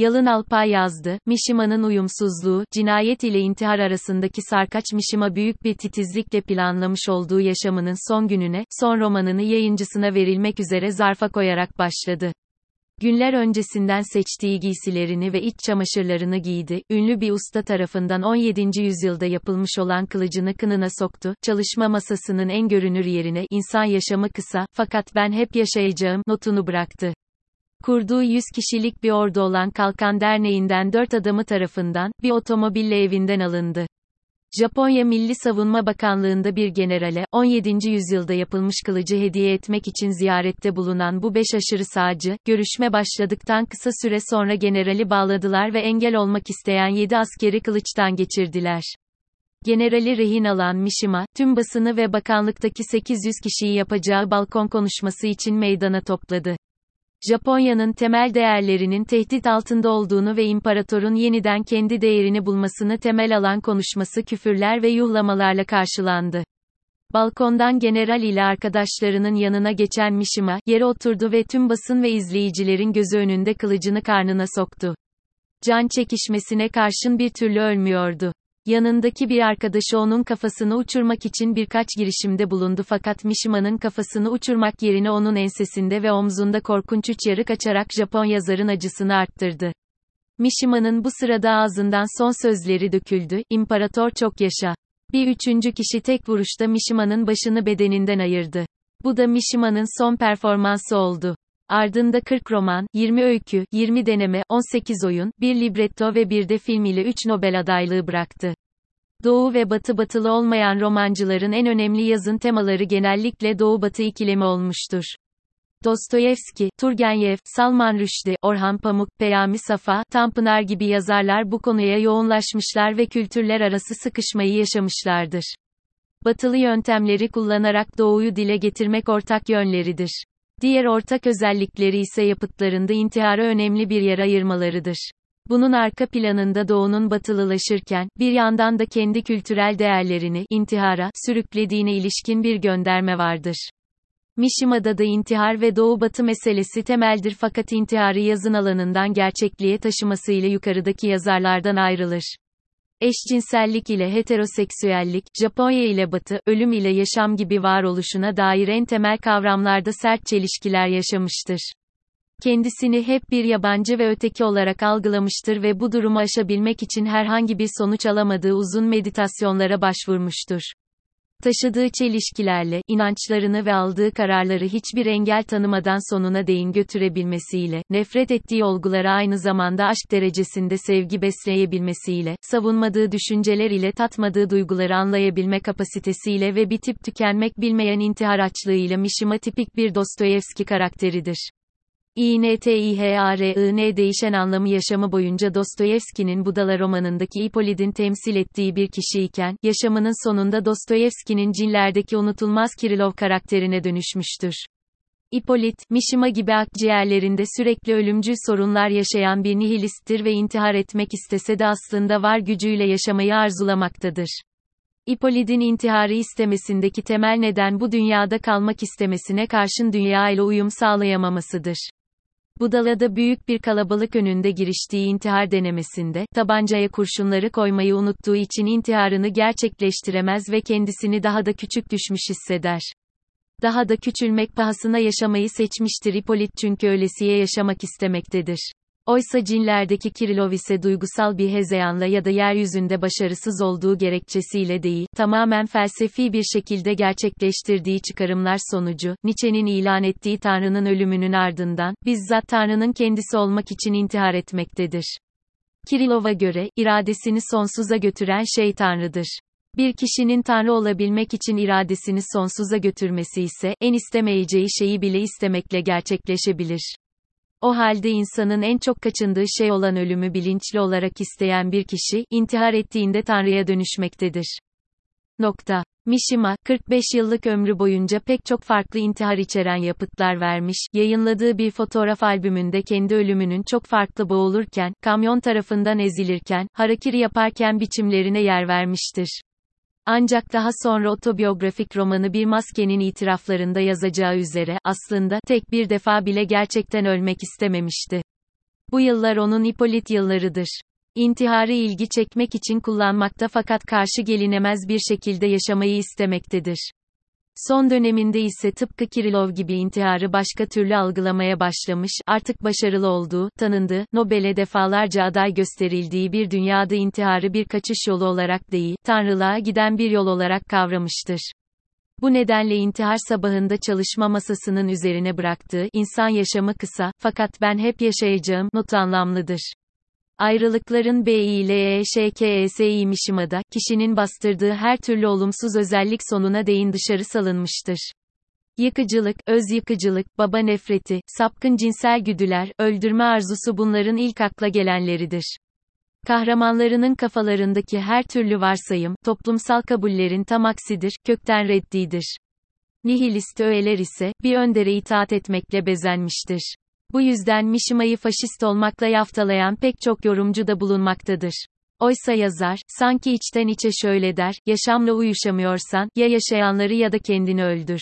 Yalın Alpay yazdı, Mishima'nın uyumsuzluğu, cinayet ile intihar arasındaki sarkaç Mishima büyük bir titizlikle planlamış olduğu yaşamının son gününe, son romanını yayıncısına verilmek üzere zarfa koyarak başladı. Günler öncesinden seçtiği giysilerini ve iç çamaşırlarını giydi, ünlü bir usta tarafından 17. yüzyılda yapılmış olan kılıcını kınına soktu, çalışma masasının en görünür yerine, insan yaşamı kısa, fakat ben hep yaşayacağım, notunu bıraktı. Kurduğu 100 kişilik bir ordu olan Kalkan Derneği'nden 4 adamı tarafından, bir otomobille evinden alındı. Japonya Milli Savunma Bakanlığı'nda bir generale, 17. yüzyılda yapılmış kılıcı hediye etmek için ziyarette bulunan bu beş aşırı sağcı, görüşme başladıktan kısa süre sonra generali bağladılar ve engel olmak isteyen 7 askeri kılıçtan geçirdiler. Generali rehin alan Mishima, tüm basını ve bakanlıktaki 800 kişiyi yapacağı balkon konuşması için meydana topladı. Japonya'nın temel değerlerinin tehdit altında olduğunu ve imparatorun yeniden kendi değerini bulmasını temel alan konuşması küfürler ve yuhlamalarla karşılandı. Balkondan general ile arkadaşlarının yanına geçen Mishima, yere oturdu ve tüm basın ve izleyicilerin gözü önünde kılıcını karnına soktu. Can çekişmesine karşın bir türlü ölmüyordu. Yanındaki bir arkadaşı onun kafasını uçurmak için birkaç girişimde bulundu fakat Mishima'nın kafasını uçurmak yerine onun ensesinde ve omzunda korkunç üç yarık açarak Japon yazarın acısını arttırdı. Mishima'nın bu sırada ağzından son sözleri döküldü, İmparator çok yaşa. Bir üçüncü kişi tek vuruşta Mishima'nın başını bedeninden ayırdı. Bu da Mishima'nın son performansı oldu. Ardında 40 roman, 20 öykü, 20 deneme, 18 oyun, bir libretto ve bir de film ile 3 Nobel adaylığı bıraktı. Doğu ve Batı batılı olmayan romancıların en önemli yazın temaları genellikle Doğu-Batı ikilemi olmuştur. Dostoyevski, Turgenev, Salman Rushdie, Orhan Pamuk, Peyami Safa, Tanpınar gibi yazarlar bu konuya yoğunlaşmışlar ve kültürler arası sıkışmayı yaşamışlardır. Batılı yöntemleri kullanarak doğuyu dile getirmek ortak yönleridir. Diğer ortak özellikleri ise yapıtlarında intihara önemli bir yer ayırmalarıdır. Bunun arka planında doğunun batılılaşırken, bir yandan da kendi kültürel değerlerini, intihara, sürüklediğine ilişkin bir gönderme vardır. Mishima'da da intihar ve doğu-batı meselesi temeldir fakat intiharı yazın alanından gerçekliğe taşımasıyla yukarıdaki yazarlardan ayrılır. Eşcinsellik ile heteroseksüellik, Japonya ile batı, ölüm ile yaşam gibi varoluşuna dair en temel kavramlarda sert çelişkiler yaşamıştır. Kendisini hep bir yabancı ve öteki olarak algılamıştır ve bu durumu aşabilmek için herhangi bir sonuç alamadığı uzun meditasyonlara başvurmuştur taşıdığı çelişkilerle, inançlarını ve aldığı kararları hiçbir engel tanımadan sonuna değin götürebilmesiyle, nefret ettiği olgulara aynı zamanda aşk derecesinde sevgi besleyebilmesiyle, savunmadığı düşünceler ile tatmadığı duyguları anlayabilme kapasitesiyle ve bitip tükenmek bilmeyen intihar açlığıyla Mishima tipik bir Dostoyevski karakteridir. İNTİHARIN değişen anlamı yaşamı boyunca Dostoyevski'nin Budala romanındaki Ipolid'in temsil ettiği bir kişiyken, yaşamının sonunda Dostoyevski'nin cinlerdeki unutulmaz Kirilov karakterine dönüşmüştür. Ipolit, Mishima gibi akciğerlerinde sürekli ölümcül sorunlar yaşayan bir nihilisttir ve intihar etmek istese de aslında var gücüyle yaşamayı arzulamaktadır. Ipolid'in intiharı istemesindeki temel neden bu dünyada kalmak istemesine karşın dünya ile uyum sağlayamamasıdır. Budala'da büyük bir kalabalık önünde giriştiği intihar denemesinde, tabancaya kurşunları koymayı unuttuğu için intiharını gerçekleştiremez ve kendisini daha da küçük düşmüş hisseder. Daha da küçülmek pahasına yaşamayı seçmiştir Ipolit çünkü ölesiye yaşamak istemektedir. Oysa cinlerdeki Kirilov ise duygusal bir hezeyanla ya da yeryüzünde başarısız olduğu gerekçesiyle değil, tamamen felsefi bir şekilde gerçekleştirdiği çıkarımlar sonucu, Nietzsche'nin ilan ettiği Tanrı'nın ölümünün ardından, bizzat Tanrı'nın kendisi olmak için intihar etmektedir. Kirilov'a göre, iradesini sonsuza götüren şey Tanrı'dır. Bir kişinin Tanrı olabilmek için iradesini sonsuza götürmesi ise, en istemeyeceği şeyi bile istemekle gerçekleşebilir. O halde insanın en çok kaçındığı şey olan ölümü bilinçli olarak isteyen bir kişi, intihar ettiğinde Tanrı'ya dönüşmektedir. Nokta. Mishima, 45 yıllık ömrü boyunca pek çok farklı intihar içeren yapıtlar vermiş, yayınladığı bir fotoğraf albümünde kendi ölümünün çok farklı boğulurken, kamyon tarafından ezilirken, harakiri yaparken biçimlerine yer vermiştir. Ancak daha sonra otobiyografik romanı Bir Maskenin itiraflarında yazacağı üzere, aslında, tek bir defa bile gerçekten ölmek istememişti. Bu yıllar onun Ipolit yıllarıdır. İntiharı ilgi çekmek için kullanmakta fakat karşı gelinemez bir şekilde yaşamayı istemektedir. Son döneminde ise tıpkı Kirilov gibi intiharı başka türlü algılamaya başlamış, artık başarılı olduğu, tanındığı, Nobel'e defalarca aday gösterildiği bir dünyada intiharı bir kaçış yolu olarak değil, tanrılığa giden bir yol olarak kavramıştır. Bu nedenle intihar sabahında çalışma masasının üzerine bıraktığı, insan yaşamı kısa, fakat ben hep yaşayacağım, notu anlamlıdır. Ayrılıkların B ile E, E, kişinin bastırdığı her türlü olumsuz özellik sonuna değin dışarı salınmıştır. Yıkıcılık, öz yıkıcılık, baba nefreti, sapkın cinsel güdüler, öldürme arzusu bunların ilk akla gelenleridir. Kahramanlarının kafalarındaki her türlü varsayım, toplumsal kabullerin tam aksidir, kökten reddidir. Nihilist öğeler ise, bir öndere itaat etmekle bezenmiştir. Bu yüzden Mişima'yı faşist olmakla yaftalayan pek çok yorumcu da bulunmaktadır. Oysa yazar, sanki içten içe şöyle der, yaşamla uyuşamıyorsan, ya yaşayanları ya da kendini öldür.